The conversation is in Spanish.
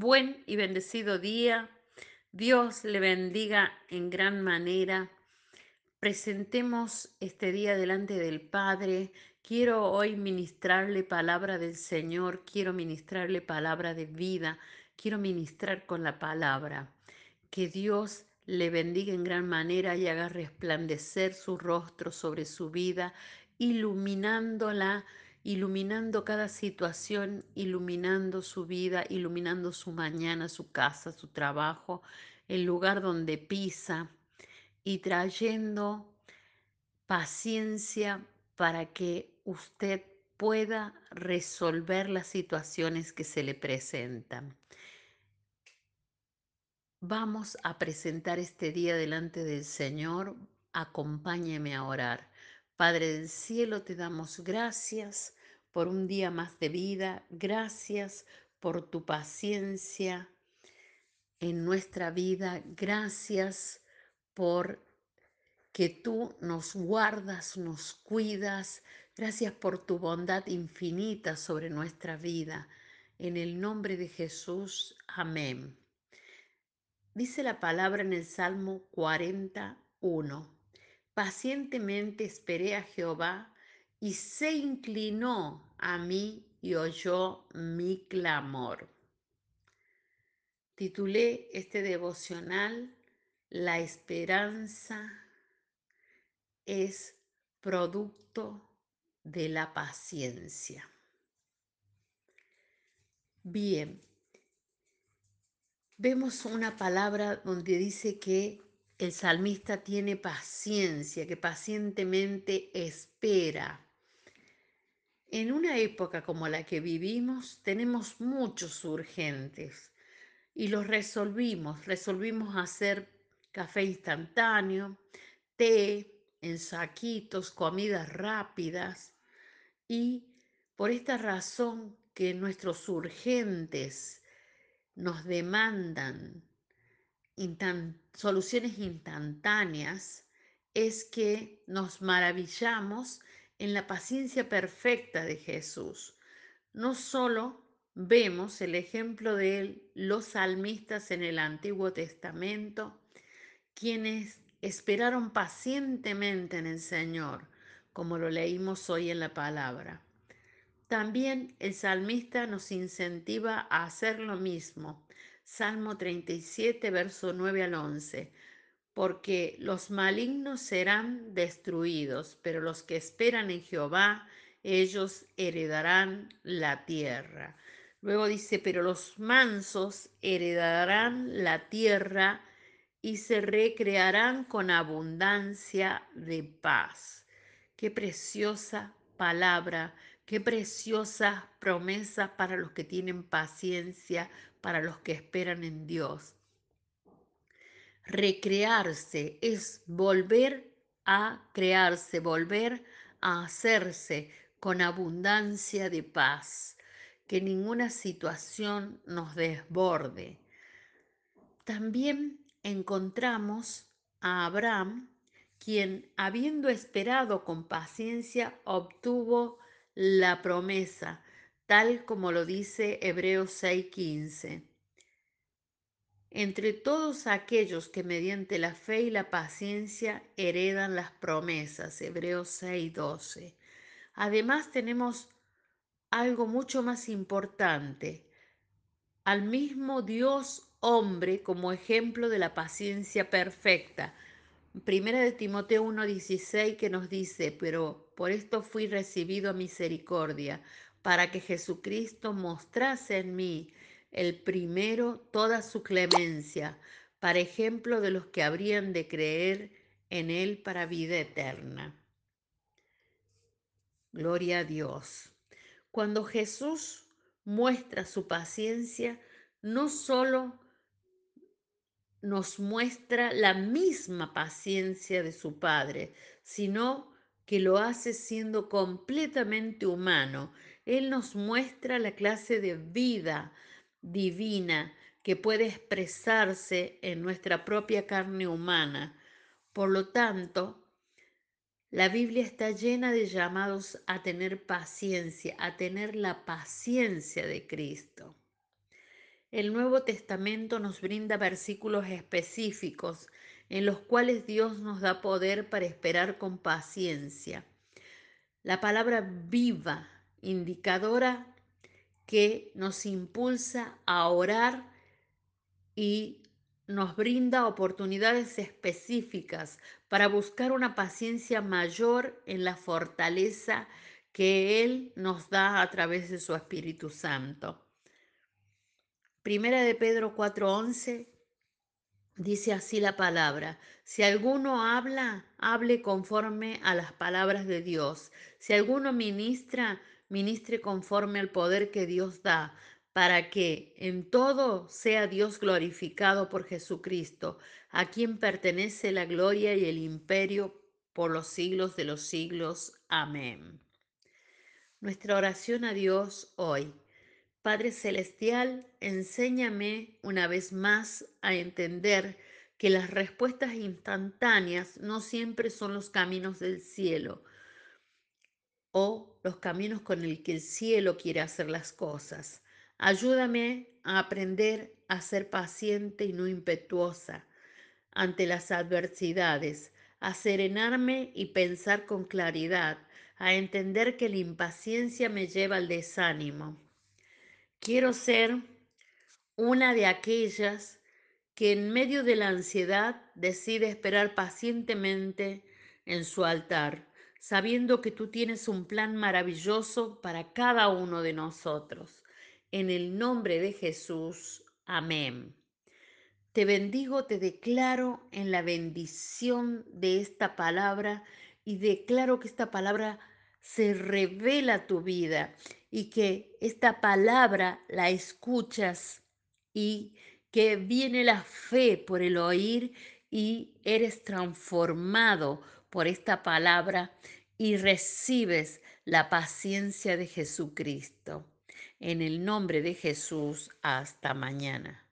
Buen y bendecido día. Dios le bendiga en gran manera. Presentemos este día delante del Padre. Quiero hoy ministrarle palabra del Señor. Quiero ministrarle palabra de vida. Quiero ministrar con la palabra. Que Dios le bendiga en gran manera y haga resplandecer su rostro sobre su vida, iluminándola iluminando cada situación, iluminando su vida, iluminando su mañana, su casa, su trabajo, el lugar donde pisa y trayendo paciencia para que usted pueda resolver las situaciones que se le presentan. Vamos a presentar este día delante del Señor. Acompáñeme a orar. Padre del cielo, te damos gracias por un día más de vida. Gracias por tu paciencia en nuestra vida. Gracias por que tú nos guardas, nos cuidas. Gracias por tu bondad infinita sobre nuestra vida. En el nombre de Jesús, amén. Dice la palabra en el Salmo 41. Pacientemente esperé a Jehová y se inclinó a mí y oyó mi clamor. Titulé este devocional La esperanza es producto de la paciencia. Bien, vemos una palabra donde dice que el salmista tiene paciencia, que pacientemente espera. En una época como la que vivimos tenemos muchos urgentes y los resolvimos. Resolvimos hacer café instantáneo, té en saquitos, comidas rápidas y por esta razón que nuestros urgentes nos demandan soluciones instantáneas, es que nos maravillamos en la paciencia perfecta de Jesús. No solo vemos el ejemplo de los salmistas en el Antiguo Testamento, quienes esperaron pacientemente en el Señor, como lo leímos hoy en la palabra. También el salmista nos incentiva a hacer lo mismo. Salmo 37, verso 9 al 11. Porque los malignos serán destruidos, pero los que esperan en Jehová, ellos heredarán la tierra. Luego dice, pero los mansos heredarán la tierra y se recrearán con abundancia de paz. Qué preciosa palabra Qué preciosa promesa para los que tienen paciencia, para los que esperan en Dios. Recrearse es volver a crearse, volver a hacerse con abundancia de paz, que ninguna situación nos desborde. También encontramos a Abraham, quien habiendo esperado con paciencia obtuvo la promesa, tal como lo dice Hebreos 6:15. Entre todos aquellos que mediante la fe y la paciencia heredan las promesas, Hebreos 6:12. Además tenemos algo mucho más importante, al mismo Dios hombre como ejemplo de la paciencia perfecta. Primera de Timoteo 1:16 que nos dice, pero por esto fui recibido a misericordia, para que Jesucristo mostrase en mí el primero toda su clemencia, para ejemplo de los que habrían de creer en Él para vida eterna. Gloria a Dios. Cuando Jesús muestra su paciencia, no solo nos muestra la misma paciencia de su Padre, sino que lo hace siendo completamente humano. Él nos muestra la clase de vida divina que puede expresarse en nuestra propia carne humana. Por lo tanto, la Biblia está llena de llamados a tener paciencia, a tener la paciencia de Cristo. El Nuevo Testamento nos brinda versículos específicos en los cuales Dios nos da poder para esperar con paciencia. La palabra viva, indicadora que nos impulsa a orar y nos brinda oportunidades específicas para buscar una paciencia mayor en la fortaleza que Él nos da a través de su Espíritu Santo. Primera de Pedro 4:11 dice así la palabra, si alguno habla, hable conforme a las palabras de Dios. Si alguno ministra, ministre conforme al poder que Dios da, para que en todo sea Dios glorificado por Jesucristo, a quien pertenece la gloria y el imperio por los siglos de los siglos. Amén. Nuestra oración a Dios hoy. Padre Celestial, enséñame una vez más a entender que las respuestas instantáneas no siempre son los caminos del cielo o los caminos con el que el cielo quiere hacer las cosas. Ayúdame a aprender a ser paciente y no impetuosa ante las adversidades, a serenarme y pensar con claridad, a entender que la impaciencia me lleva al desánimo. Quiero ser una de aquellas que en medio de la ansiedad decide esperar pacientemente en su altar, sabiendo que tú tienes un plan maravilloso para cada uno de nosotros. En el nombre de Jesús, amén. Te bendigo, te declaro en la bendición de esta palabra y declaro que esta palabra se revela tu vida y que esta palabra la escuchas y que viene la fe por el oír y eres transformado por esta palabra y recibes la paciencia de Jesucristo. En el nombre de Jesús, hasta mañana.